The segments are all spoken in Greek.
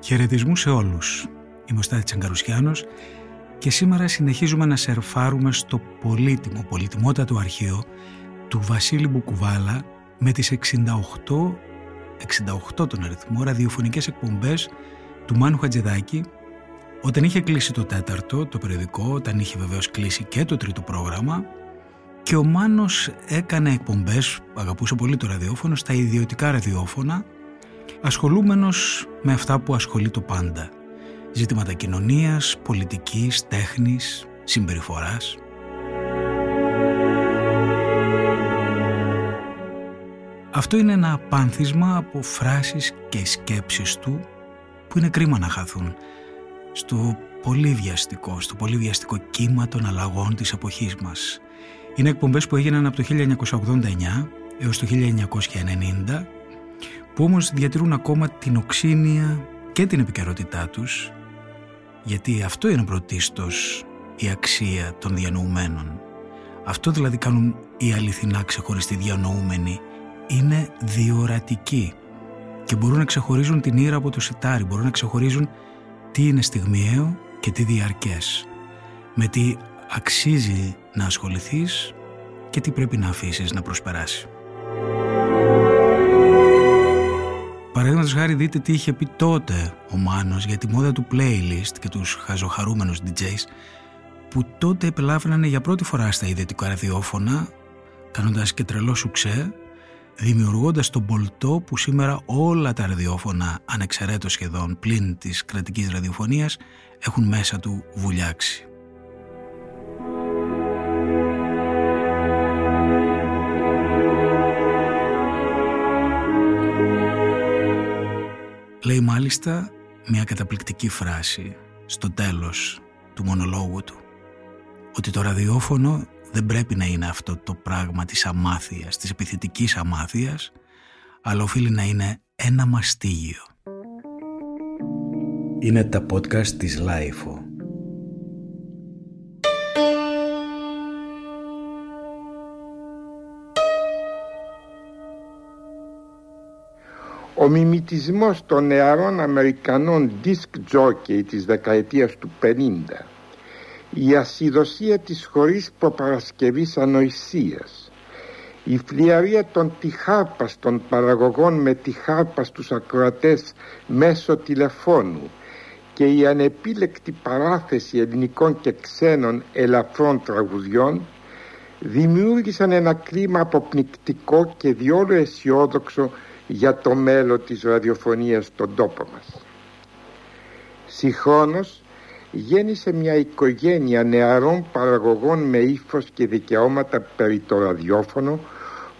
Χαιρετισμού σε όλους. Είμαι ο Στάθη Τσαγκαρουσιάνος και σήμερα συνεχίζουμε να σερφάρουμε στο πολύτιμο, πολυτιμότατο αρχείο του Βασίλη Μπουκουβάλα με τις 68, 68 τον αριθμό ραδιοφωνικές εκπομπές του Μάνου Χατζεδάκη όταν είχε κλείσει το τέταρτο, το περιοδικό, όταν είχε βεβαίως κλείσει και το τρίτο πρόγραμμα και ο Μάνος έκανε εκπομπές, αγαπούσε πολύ το ραδιόφωνο, στα ιδιωτικά ραδιόφωνα ασχολούμενος με αυτά που ασχολεί το πάντα. Ζήτηματα κοινωνίας, πολιτικής, τέχνης, συμπεριφοράς. Αυτό είναι ένα πάνθισμα από φράσεις και σκέψεις του που είναι κρίμα να χαθούν στο πολύ βιαστικό, στο πολύ βιαστικό κύμα των αλλαγών της εποχής μας. Είναι εκπομπές που έγιναν από το 1989 έως το 1990 που όμως διατηρούν ακόμα την οξύνια και την επικαιρότητά τους γιατί αυτό είναι πρωτίστως η αξία των διανοουμένων. Αυτό δηλαδή κάνουν οι αληθινά ξεχωριστοί διανοούμενοι. Είναι διορατικοί και μπορούν να ξεχωρίζουν την ήρα από το σιτάρι, μπορούν να ξεχωρίζουν τι είναι στιγμιαίο και τι διαρκές. Με τι αξίζει να ασχοληθείς και τι πρέπει να αφήσεις να προσπεράσεις. Παραδείγματος χάρη δείτε τι είχε πει τότε ο Μάνος για τη μόδα του playlist και τους χαζοχαρούμενους DJs που τότε επελάβαιναν για πρώτη φορά στα ιδιωτικά ραδιόφωνα κάνοντας και τρελό σουξέ δημιουργώντας τον πολτό που σήμερα όλα τα ραδιόφωνα ανεξαιρέτως σχεδόν πλην της κρατικής ραδιοφωνίας έχουν μέσα του βουλιάξει. Λέει μάλιστα μια καταπληκτική φράση στο τέλος του μονολόγου του ότι το ραδιόφωνο δεν πρέπει να είναι αυτό το πράγμα της αμάθειας, της επιθετικής αμάθειας αλλά οφείλει να είναι ένα μαστίγιο. Είναι τα podcast της LiFO. Ο μιμητισμός των νεαρών Αμερικανών disc jockey της δεκαετίας του 50 η ασυδοσία της χωρίς προπαρασκευής ανοησίας. Η φλυαρία των τυχάρπαστων παραγωγών με τυχάρπαστους ακροατές μέσω τηλεφώνου και η ανεπίλεκτη παράθεση ελληνικών και ξένων ελαφρών τραγουδιών δημιούργησαν ένα κλίμα αποπνικτικό και διόλου αισιόδοξο για το μέλλον της ραδιοφωνίας στον τόπο μας. Συγχρόνως γέννησε μια οικογένεια νεαρών παραγωγών με ύφος και δικαιώματα περί το ραδιόφωνο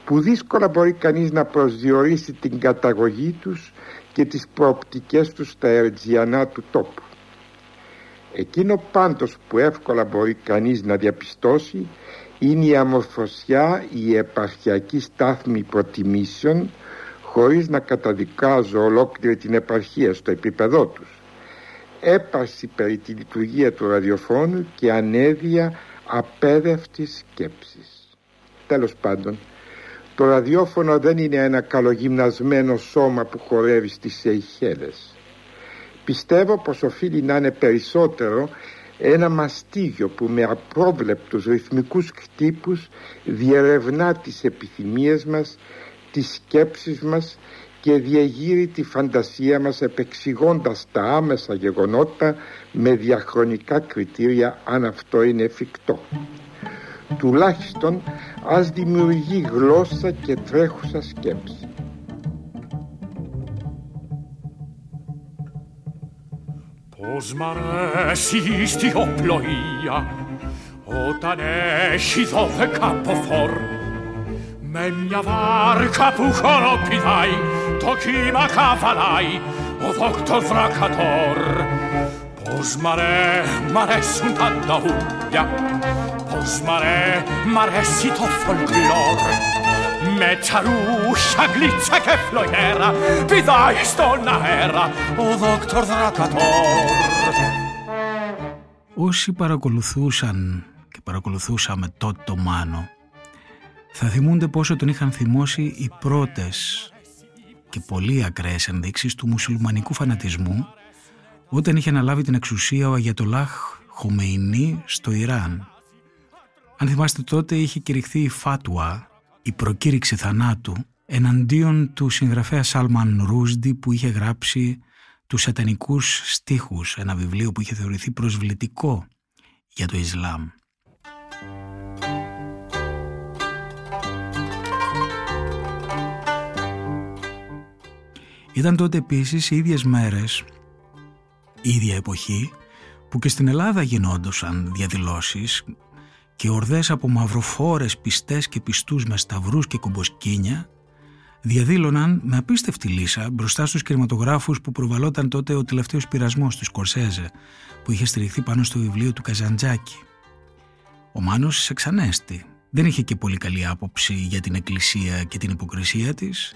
που δύσκολα μπορεί κανείς να προσδιορίσει την καταγωγή τους και τις προοπτικές τους στα ερτζιανά του τόπου. Εκείνο πάντως που εύκολα μπορεί κανείς να διαπιστώσει είναι η αμορφωσιά, η επαρχιακή στάθμη προτιμήσεων χωρίς να καταδικάζω ολόκληρη την επαρχία στο επίπεδό τους έπαρση περί τη λειτουργία του ραδιοφώνου και ανέδεια απέδευτης σκέψης. Τέλος πάντων, το ραδιόφωνο δεν είναι ένα καλογυμνασμένο σώμα που χορεύει στις Σεϊχέλες. Πιστεύω πως οφείλει να είναι περισσότερο ένα μαστίγιο που με απρόβλεπτους ρυθμικούς χτύπους διερευνά τις επιθυμίες μας, τις σκέψεις μας και διαγείρει τη φαντασία μας επεξηγώντας τα άμεσα γεγονότα με διαχρονικά κριτήρια αν αυτό είναι εφικτό. Τουλάχιστον ας δημιουργεί γλώσσα και τρέχουσα σκέψη. Πώς μ' αρέσει η στιοπλοεία όταν έχει δώδεκα ποφόρ με μια βάρκα που χοροπηδάει το κύμα καβαλάει ο δόκτωρ Βρακατόρ. Πώς μ' αρέ, μ' αρέσουν τα νταούλια, πώς μ' αρέ, μ' αρέσει το φολκλόρ. Με τσαρούχια, γλίτσα και φλογέρα πηδάει στον αέρα ο δόκτωρ Βρακατόρ. Όσοι παρακολουθούσαν και παρακολουθούσαμε τότε το Μάνο θα θυμούνται πόσο τον είχαν θυμώσει οι πρώτες και πολύ ακραίες ενδείξεις του μουσουλμανικού φανατισμού όταν είχε αναλάβει την εξουσία ο Αγιατολάχ Χομεϊνή στο Ιράν. Αν θυμάστε τότε είχε κηρυχθεί η Φάτουα, η προκήρυξη θανάτου, εναντίον του συγγραφέα Σάλμαν Ρούσντι που είχε γράψει τους σατανικούς στίχους, ένα βιβλίο που είχε θεωρηθεί προσβλητικό για το Ισλάμ. Ήταν τότε επίσης οι ίδιες μέρες, η ίδια εποχή, που και στην Ελλάδα γινόντουσαν διαδηλώσεις και ορδές από μαυροφόρες πιστές και πιστούς με σταυρούς και κομποσκίνια διαδήλωναν με απίστευτη λύσα μπροστά στους κινηματογράφους που προβαλόταν τότε ο τελευταίος πειρασμός του Σκορσέζε που είχε στηριχθεί πάνω στο βιβλίο του Καζαντζάκη. Ο Μάνος εξανέστη. Δεν είχε και πολύ καλή άποψη για την εκκλησία και την υποκρισία της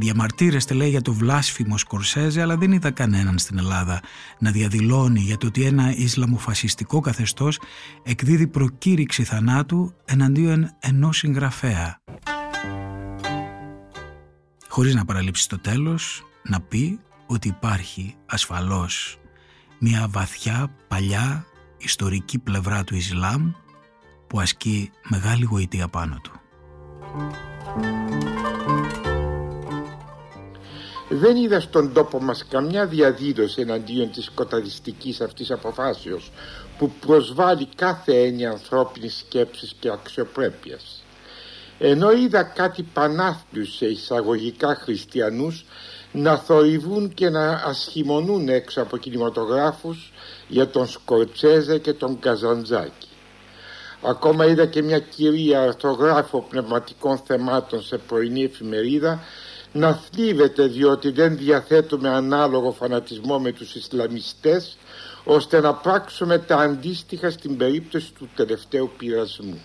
Διαμαρτύρεστε λέει για το βλάσφημο Σκορσέζε αλλά δεν είδα κανέναν στην Ελλάδα να διαδηλώνει για το ότι ένα Ισλαμοφασιστικό καθεστώς εκδίδει προκήρυξη θανάτου εναντίον ενός συγγραφέα. Χωρίς να παραλείψει το τέλος να πει ότι υπάρχει ασφαλώς μια βαθιά παλιά ιστορική πλευρά του Ισλάμ που ασκεί μεγάλη γοητεία πάνω του δεν είδα στον τόπο μας καμιά διαδήλωση εναντίον της σκοταδιστικής αυτής αποφάσεως που προσβάλλει κάθε έννοια ανθρώπινης σκέψης και αξιοπρέπειας. Ενώ είδα κάτι πανάθλους σε εισαγωγικά χριστιανούς να θορυβούν και να ασχημονούν έξω από κινηματογράφους για τον Σκορτσέζε και τον Καζαντζάκη. Ακόμα είδα και μια κυρία αρθρογράφο πνευματικών θεμάτων σε πρωινή εφημερίδα να θλίβεται διότι δεν διαθέτουμε ανάλογο φανατισμό με τους Ισλαμιστές ώστε να πράξουμε τα αντίστοιχα στην περίπτωση του τελευταίου πειρασμού.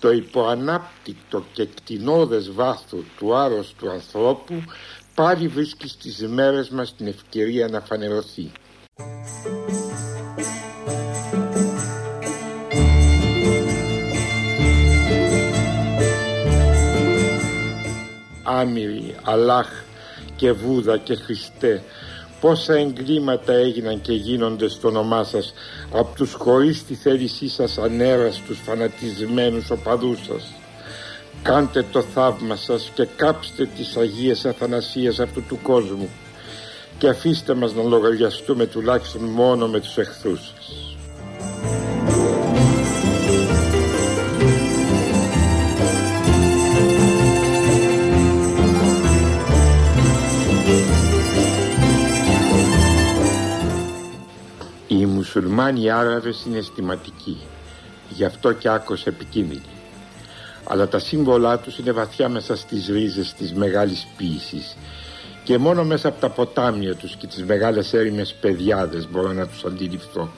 Το υποανάπτυκτο και κτηνώδες βάθος του άρρωστου ανθρώπου πάλι βρίσκει στις μέρες μας την ευκαιρία να φανερωθεί. Άμυροι, Αλάχ και Βούδα και Χριστέ πόσα εγκλήματα έγιναν και γίνονται στο όνομά σας από τους χωρίς τη θέλησή σας ανέραστους φανατισμένους οπαδούς σας. Κάντε το θαύμα σας και κάψτε τις Αγίες Αθανασίες αυτού του κόσμου και αφήστε μας να λογαριαστούμε τουλάχιστον μόνο με τους εχθρούς σας μουσουλμάνοι Άραβες είναι αισθηματικοί, γι' αυτό και άκος επικίνδυνοι. Αλλά τα σύμβολά τους είναι βαθιά μέσα στις ρίζες της μεγάλης ποίησης και μόνο μέσα από τα ποτάμια τους και τις μεγάλες έρημες παιδιάδες μπορώ να τους αντιληφθώ.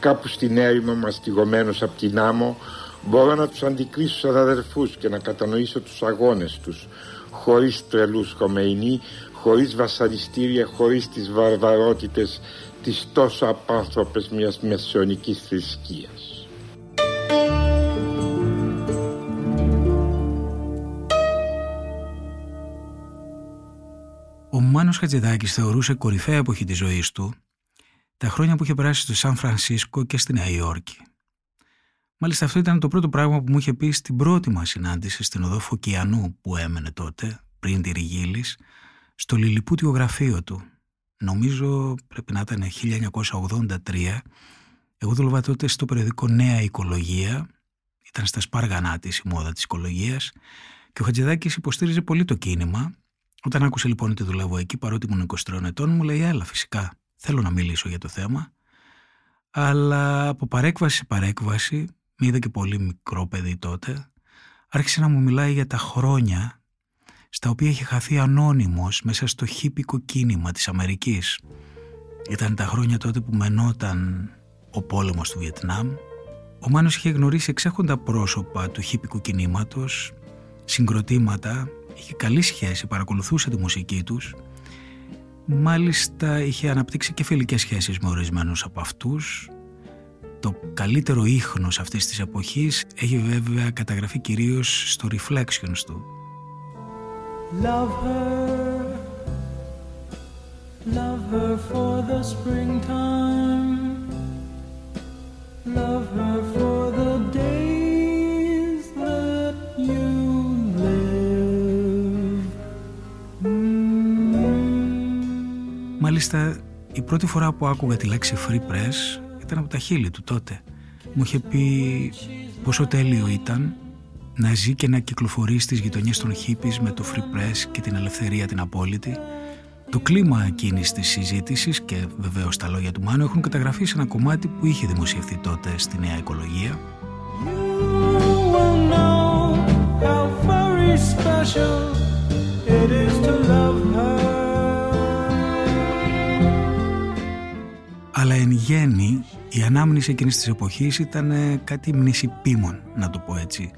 Κάπου στην έρημο μαστιγωμένους από την άμμο μπορώ να τους αντικρίσω σαν αδερφούς και να κατανοήσω τους αγώνες τους χωρίς τρελούς Χομεϊνή, χωρίς βασανιστήρια, χωρίς τις βαρβαρότητες τις τόσο απάνθρωπες μιας μεσαιωνικής θρησκείας. Ο Μάνος Χατζηδάκης θεωρούσε κορυφαία εποχή της ζωής του τα χρόνια που είχε περάσει στο Σαν Φρανσίσκο και στη Νέα Υόρκη. Μάλιστα αυτό ήταν το πρώτο πράγμα που μου είχε πει στην πρώτη μας συνάντηση στην οδό Φωκιανού που έμενε τότε, πριν τη Ριγίλης, στο λιλιπούτιο γραφείο του νομίζω πρέπει να ήταν 1983 εγώ δούλευα τότε στο περιοδικό Νέα Οικολογία ήταν στα σπάργανά της η μόδα της οικολογίας. Και ο Χατζηδάκης υποστήριζε πολύ το κίνημα. Όταν άκουσε λοιπόν ότι δουλεύω εκεί παρότι ήμουν 23 ετών μου λέει έλα φυσικά θέλω να μιλήσω για το θέμα αλλά από παρέκβαση σε παρέκβαση με είδα και πολύ μικρό παιδί τότε άρχισε να μου μιλάει για τα χρόνια στα οποία είχε χαθεί ανώνυμος μέσα στο χίπικο κίνημα της Αμερικής. Ήταν τα χρόνια τότε που μενόταν ο πόλεμος του Βιετνάμ. Ο Μάνος είχε γνωρίσει εξέχοντα πρόσωπα του χίπικου κινήματος, συγκροτήματα, είχε καλή σχέση, παρακολουθούσε τη μουσική τους. Μάλιστα είχε αναπτύξει και φιλικές σχέσεις με ορισμένους από αυτούς. Το καλύτερο ίχνος αυτής της εποχής έχει βέβαια καταγραφεί κυρίως στο Reflections του, Love her, love her for Μάλιστα, η πρώτη φορά που άκουγα τη λέξη free press ήταν από τα χείλη του τότε. Μου είχε πει πόσο τέλειο ήταν να ζει και να κυκλοφορεί στις γειτονιές των χίπης με το free press και την ελευθερία την απόλυτη. Το κλίμα εκείνης της συζήτησης και βεβαίως τα λόγια του Μάνου έχουν καταγραφεί σε ένα κομμάτι που είχε δημοσιευθεί τότε στη Νέα Οικολογία. Αλλά εν γέννη η ανάμνηση εκείνης της εποχής ήταν κάτι μνησιπίμων, να το πω έτσι.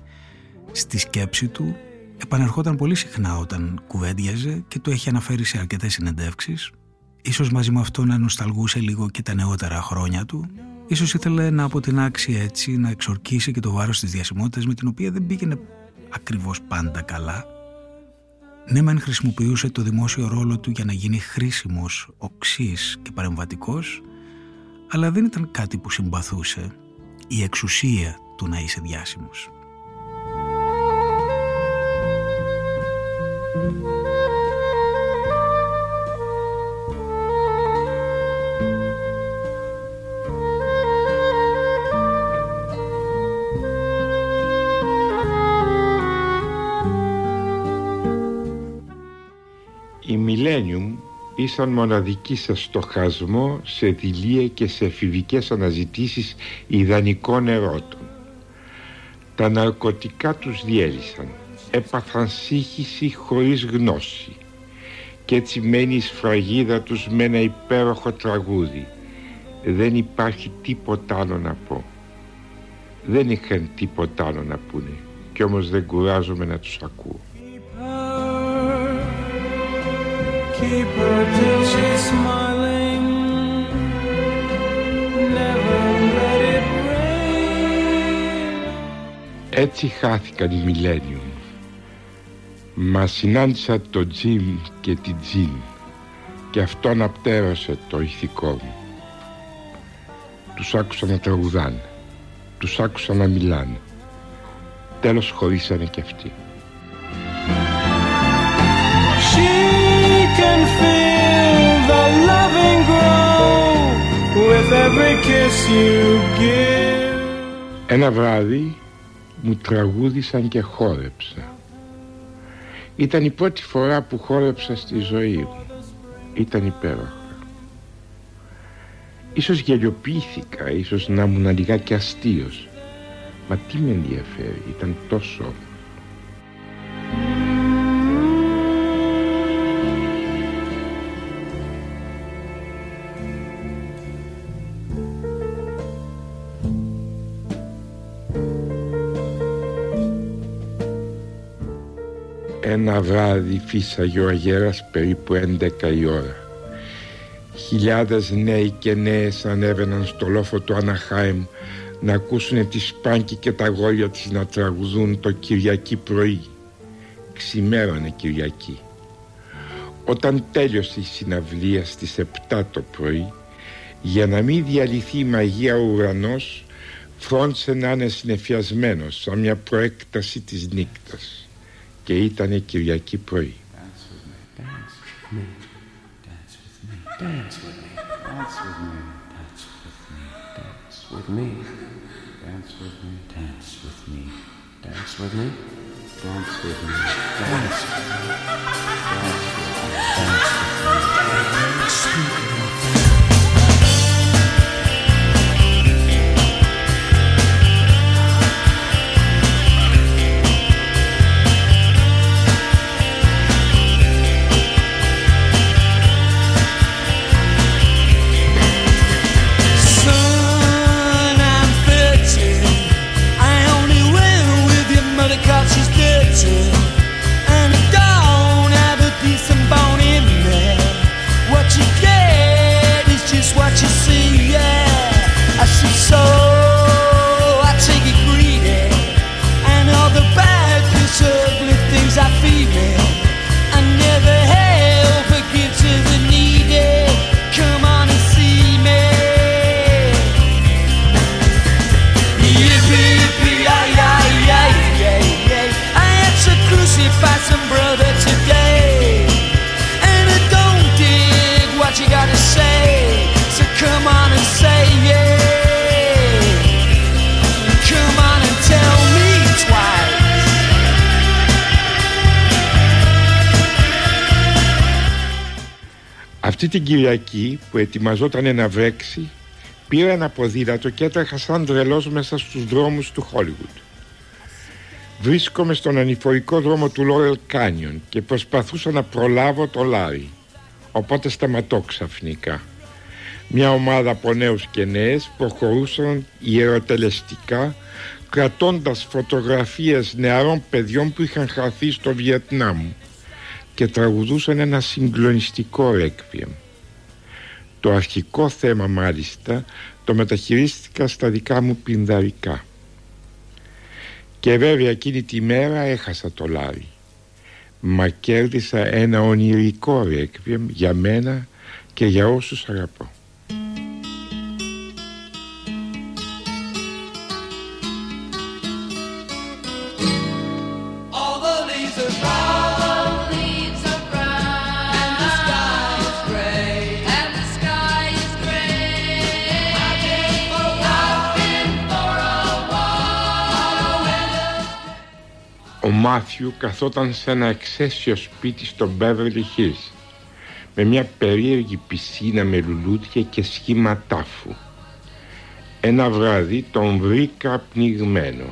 Στη σκέψη του επανερχόταν πολύ συχνά όταν κουβέντιαζε και το έχει αναφέρει σε αρκετές συνεντεύξεις. Ίσως μαζί με αυτό να νοσταλγούσε λίγο και τα νεότερα χρόνια του. Ίσως ήθελε να αποτινάξει έτσι, να εξορκίσει και το βάρος της διασημότητας με την οποία δεν πήγαινε ακριβώς πάντα καλά. Ναι μεν χρησιμοποιούσε το δημόσιο ρόλο του για να γίνει χρήσιμος, οξύς και παρεμβατικός, αλλά δεν ήταν κάτι που συμπαθούσε η εξουσία του να είσαι διάσημος. Ήσαν μοναδική σε στοχασμό, σε δηλία και σε εφηβικές αναζητήσεις ιδανικών ερώτων. Τα ναρκωτικά τους διέλυσαν έπαθαν σύγχυση χωρίς γνώση και έτσι μένει η σφραγίδα τους με ένα υπέροχο τραγούδι. Δεν υπάρχει τίποτα άλλο να πω. Δεν είχαν τίποτα άλλο να πούνε κι όμως δεν κουράζομαι να τους ακούω Έτσι χάθηκαν οι Millennium Μας συνάντησα το Τζιμ και την Τζιν και αυτόν απτέρωσε το ηθικό μου. Τους άκουσα να τραγουδάνε, τους άκουσα να μιλάνε. Τέλος χωρίσανε κι αυτοί. Ένα βράδυ μου τραγούδισαν και χόρεψα. Ήταν η πρώτη φορά που χόρεψα στη ζωή μου. Ήταν υπέροχα. Ίσως γελιοποιήθηκα, ίσως να ήμουν λιγάκι αστείος. Μα τι με ενδιαφέρει, ήταν τόσο Ένα βράδυ φύσαγε ο αγέρας περίπου 11 η ώρα. Χιλιάδες νέοι και νέες ανέβαιναν στο λόφο του Αναχάιμ να ακούσουν τη Σπάνκη και τα γόλια της να τραγουδούν το Κυριακή πρωί. Ξημέρωνε Κυριακή. Όταν τέλειωσε η συναυλία στις 7 το πρωί, για να μην διαλυθεί η μαγεία ο ουρανός, φρόντισε να είναι συνεφιασμένος σαν μια προέκταση της νύκτας και ήταν Κυριακή πρωί. Dance Κυριακή που ετοιμαζόταν να βρέξει πήρα ένα ποδήλατο και έτρεχα σαν τρελός μέσα στους δρόμους του Χόλιγουντ. Βρίσκομαι στον ανηφορικό δρόμο του Λόρελ Κάνιον και προσπαθούσα να προλάβω το Λάρι. Οπότε σταματώ ξαφνικά. Μια ομάδα από νέους και νέες προχωρούσαν ιεροτελεστικά κρατώντας φωτογραφίες νεαρών παιδιών που είχαν χαθεί στο Βιετνάμ και τραγουδούσαν ένα συγκλονιστικό ρέκβιεμ. Το αρχικό θέμα μάλιστα το μεταχειρίστηκα στα δικά μου πινδαρικά. Και βέβαια εκείνη τη μέρα έχασα το λάρι. Μα κέρδισα ένα ονειρικό ρέκβιεμ για μένα και για όσους αγαπώ. Μάθιου καθόταν σε ένα εξαίσιο σπίτι στο Beverly Hills με μια περίεργη πισίνα με λουλούδια και σχήμα τάφου. Ένα βράδυ τον βρήκα πνιγμένο.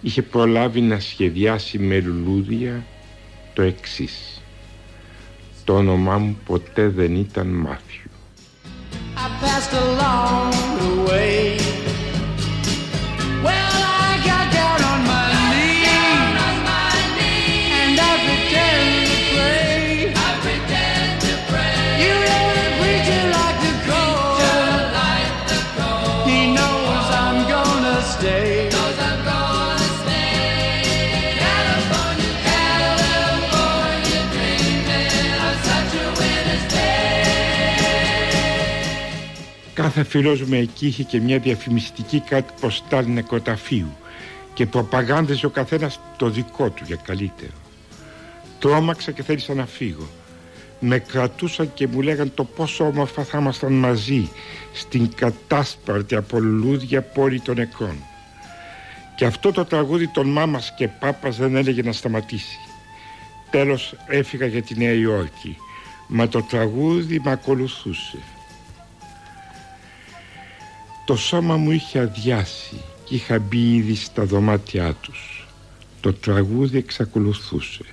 Είχε προλάβει να σχεδιάσει με λουλούδια το εξής. Το όνομά μου ποτέ δεν ήταν Μάθιου. Κάθε φίλος μου εκεί είχε και μια διαφημιστική κάτι ποστάλ νεκροταφείου και προπαγάνδεζε ο καθένας το δικό του για καλύτερο. Τρώμαξα και θέλησα να φύγω. Με κρατούσαν και μου λέγαν το πόσο όμορφα θα ήμασταν μαζί στην κατάσπαρτη από λουλούδια πόλη των νεκρών. Και αυτό το τραγούδι των μάμας και πάπας δεν έλεγε να σταματήσει. Τέλος έφυγα για τη Νέα Υόρκη, μα το τραγούδι με ακολουθούσε. Το σώμα μου είχε αδειάσει και είχα μπει ήδη στα δωμάτια τους. Το τραγούδι εξακολουθούσε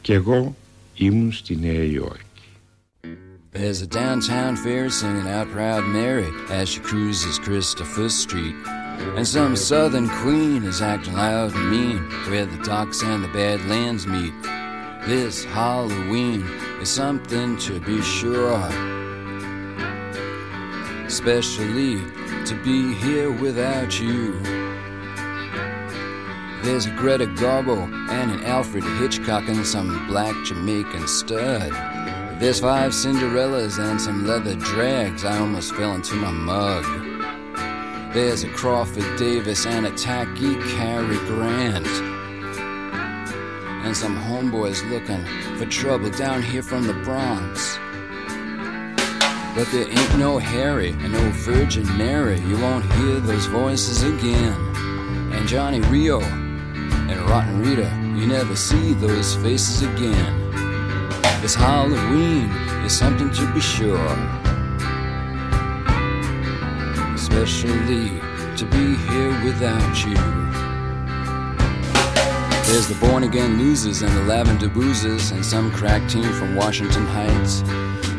και εγώ ήμουν στη Νέα Υόρκη. There's a downtown fair singing out Proud Mary as she cruises Christopher Street. And some southern queen is acting loud and mean where the docks and the badlands meet. This Halloween is something to be sure. Especially to be here without you. There's a Greta Garbo and an Alfred Hitchcock and some black Jamaican stud. There's five Cinderellas and some leather drags. I almost fell into my mug. There's a Crawford Davis and a tacky Cary Grant. And some homeboys looking for trouble down here from the Bronx. But there ain't no Harry and no Virgin Mary. You won't hear those voices again. And Johnny Rio and Rotten Rita, you never see those faces again. This Halloween is something to be sure. Especially to be here without you. There's the born again losers and the lavender boozers and some crack team from Washington Heights.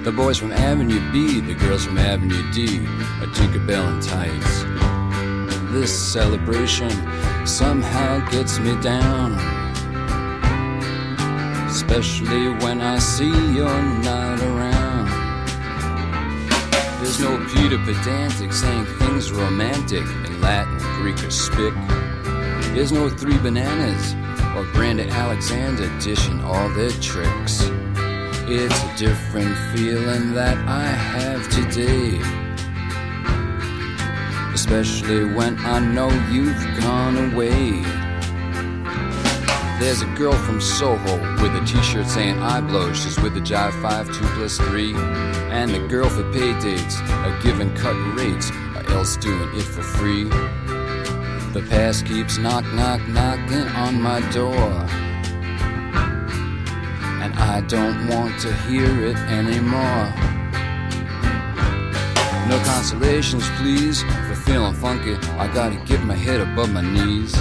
The boys from Avenue B, the girls from Avenue D, a Tinkerbell and tights. This celebration somehow gets me down. Especially when I see you're not around. There's no Peter Pedantic saying things romantic in Latin, Greek, or Spic. There's no three bananas or Brandon Alexander dishing all their tricks. It's a different feeling that I have today. Especially when I know you've gone away. There's a girl from Soho with a t-shirt saying I blow. She's with the Jive 5 2 plus 3. And the girl for pay dates are giving cut rates or else doing it for free. The past keeps knock knock knocking on my door. And I I don't want to hear it anymore. No consolations, please. For feeling funky, I gotta get my head above my knees.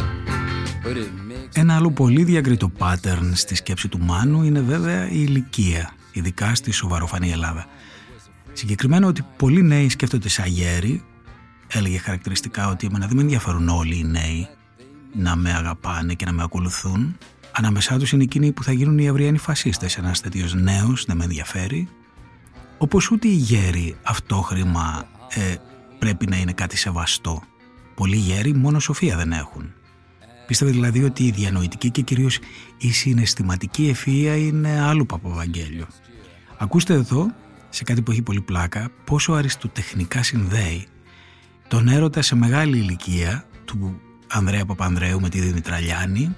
But it makes... Ένα άλλο πολύ διακριτό pattern στη σκέψη του Μάνου είναι βέβαια η ηλικία, ειδικά στη σοβαροφανή Ελλάδα. Συγκεκριμένα ότι πολλοί νέοι σκέφτονται σαν γέροι, έλεγε χαρακτηριστικά ότι εμένα δεν με ενδιαφέρουν όλοι οι νέοι να με αγαπάνε και να με ακολουθούν. Ανάμεσά τους είναι εκείνοι που θα γίνουν οι αυριανοί φασίστες. Ένας τέτοιος νέος δεν με ενδιαφέρει. Όπως ούτε οι γέροι αυτόχρημα ε, πρέπει να είναι κάτι σεβαστό. Πολλοί γέροι μόνο σοφία δεν έχουν. Πίστευε δηλαδή ότι η διανοητική και κυρίως η συναισθηματική ευφυΐα είναι άλλο παποβαγγέλιο. Ακούστε εδώ, σε κάτι που έχει πολύ πλάκα, πόσο αριστοτεχνικά συνδέει τον έρωτα σε μεγάλη ηλικία του Ανδρέα Παπανδρέου με τη Δημητραλιάνη,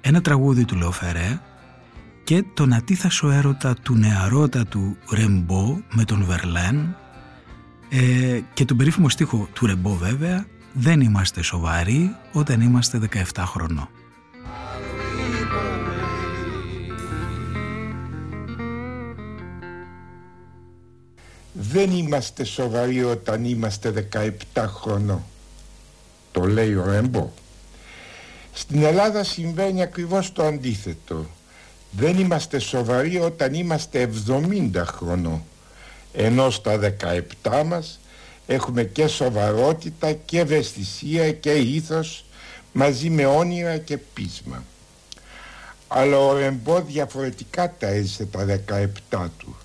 ένα τραγούδι του Λεοφερέ και τον ατίθασο έρωτα του νεαρότατου Ρεμπό με τον Βερλέν ε, και τον περίφημο στίχο του Ρεμπό βέβαια «Δεν είμαστε σοβαροί όταν είμαστε 17 χρονών». Δεν είμαστε σοβαροί όταν είμαστε 17 χρονών το λέει ο Ρέμπο στην Ελλάδα συμβαίνει ακριβώς το αντίθετο. Δεν είμαστε σοβαροί όταν είμαστε 70 χρονών. Ενώ στα 17 μας έχουμε και σοβαρότητα και ευαισθησία και ήθος μαζί με όνειρα και πείσμα. Αλλά ο Ρεμπό διαφορετικά τα έζησε τα 17 του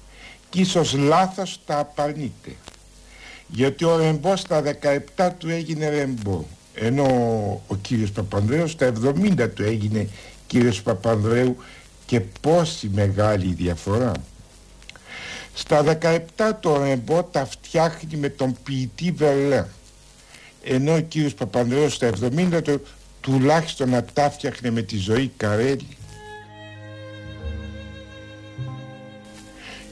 και ίσως λάθος τα απαρνείται. Γιατί ο Ρεμπό στα 17 του έγινε Ρεμπό ενώ ο κύριος Παπανδρέου στα 70 του έγινε κύριος Παπανδρέου και πόση μεγάλη διαφορά. Στα 17 το Ρεμπό τα φτιάχνει με τον ποιητή Βερλέ ενώ ο κύριος Παπανδρέου στα 70 του τουλάχιστον να τα φτιάχνει με τη ζωή Καρέλη.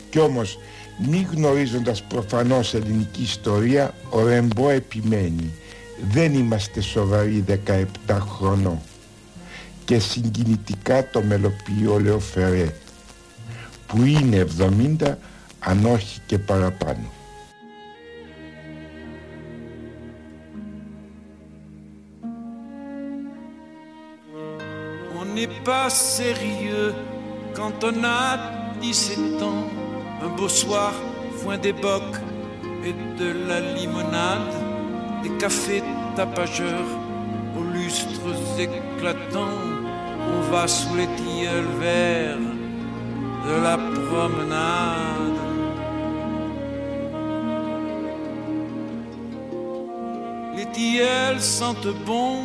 Κι όμως μη γνωρίζοντας προφανώς ελληνική ιστορία ο Ρεμπό επιμένει δεν είμαστε σοβαροί 17 χρονών και συγκινητικά το μελοποιεί ο Λεοφερέ που είναι 70 αν όχι και παραπάνω. On n'est pas sérieux quand on a 17 ans. Un beau soir, foin des bocs et de la limonade. Des cafés tapageurs aux lustres éclatants. On va sous les tilleuls verts de la promenade. Les tilleuls sentent bon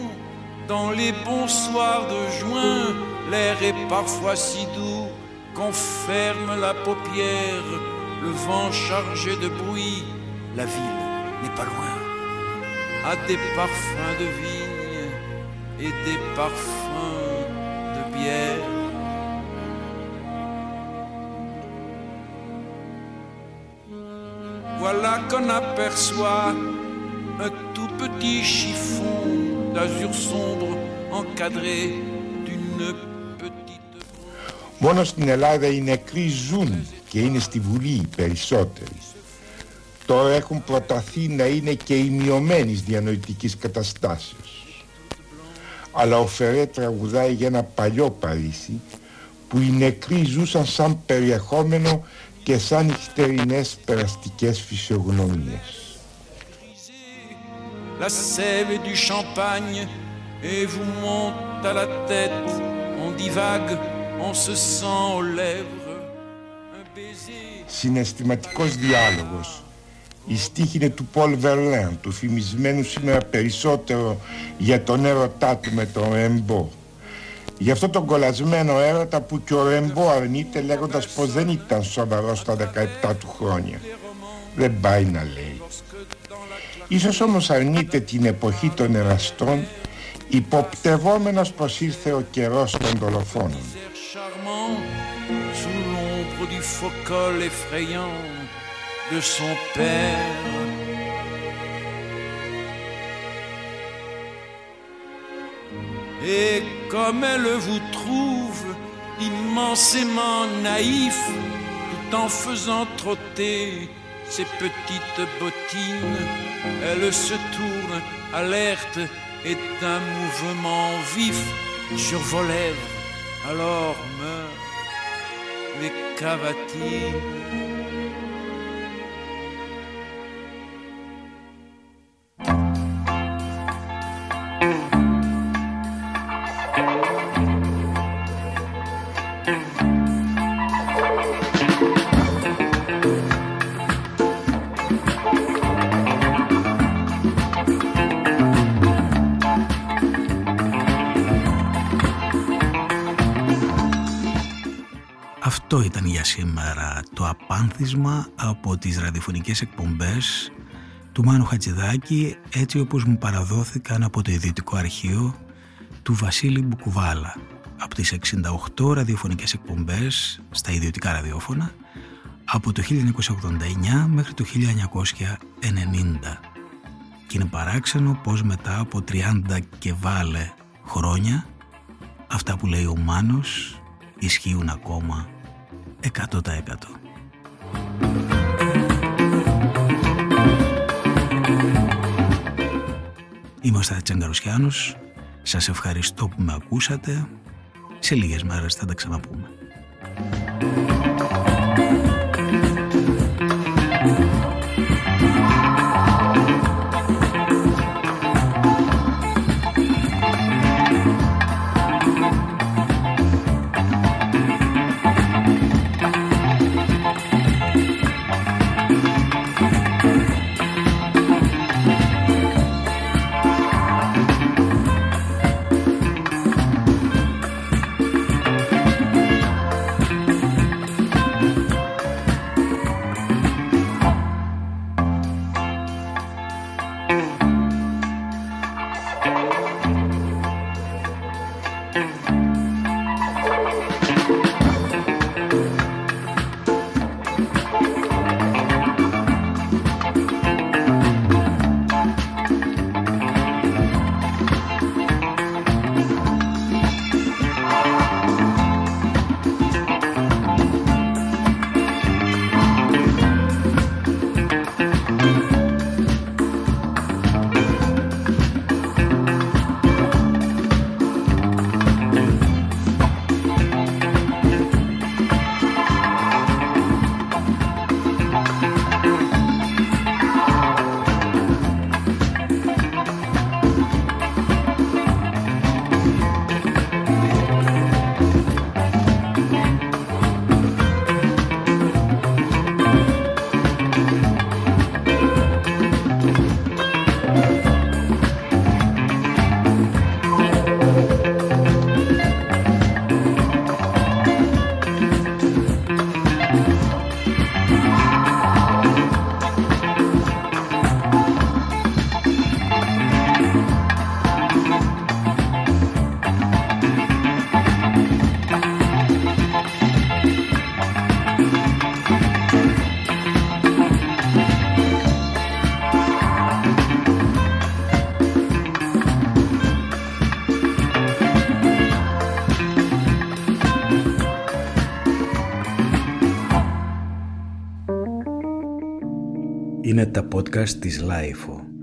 dans les bons soirs de juin. L'air est parfois si doux qu'on ferme la paupière. Le vent chargé de bruit, la ville n'est pas loin à des parfums de vigne et des parfums de bière. Voilà qu'on aperçoit un tout petit chiffon d'azur sombre encadré d'une petite... Μόνο στην Ελλάδα οι νεκροί ζουν και είναι στη Βουλή οι περισσότεροι. Τώρα έχουν προταθεί να είναι και ημιωμένης διανοητικής καταστάσεως. Αλλά ο Φερέ τραγουδάει για ένα παλιό Παρίσι που οι νεκροί ζούσαν σαν περιεχόμενο και σαν νυχτερινές περαστικές φυσιογνωμίες. La sève du champagne et vous monte à la tête, on divague, on se sent aux lèvres. Συναισθηματικός διάλογος η στίχη είναι του Πολ Βερλέν, του φημισμένου σήμερα περισσότερο για τον έρωτά του με τον Ρεμπό. Γι' αυτό τον κολλασμένο έρωτα που και ο Ρεμπό αρνείται λέγοντας πως δεν ήταν σοβαρός στα 17 του χρόνια. Δεν πάει να λέει. Ίσως όμως αρνείται την εποχή των εραστών υποπτευόμενος πως ήρθε ο καιρός των δολοφόνων. De son père. Et comme elle vous trouve immensément naïf, tout en faisant trotter ses petites bottines. Elle se tourne, alerte, et d'un mouvement vif sur vos lèvres, alors meurent les cavatines. Αυτό ήταν για σήμερα. Το απάνθισμα από τις ραδιοφωνικές εκπομπές του Μάνου Χατζηδάκη έτσι όπως μου παραδόθηκαν από το Ιδιωτικό Αρχείο του Βασίλη Μπουκουβάλα. Από τις 68 ραδιοφωνικές εκπομπές στα ιδιωτικά ραδιόφωνα από το 1989 μέχρι το 1990 και είναι παράξενο πως μετά από 30 και βάλε χρόνια αυτά που λέει ο Μάνος ισχύουν ακόμα 100%. Είμαι ο Στάθη Τσαγκαρουσιάνος. Σας ευχαριστώ που με ακούσατε. Σε λίγες μέρες θα τα ξαναπούμε. Podcast της Lifeo.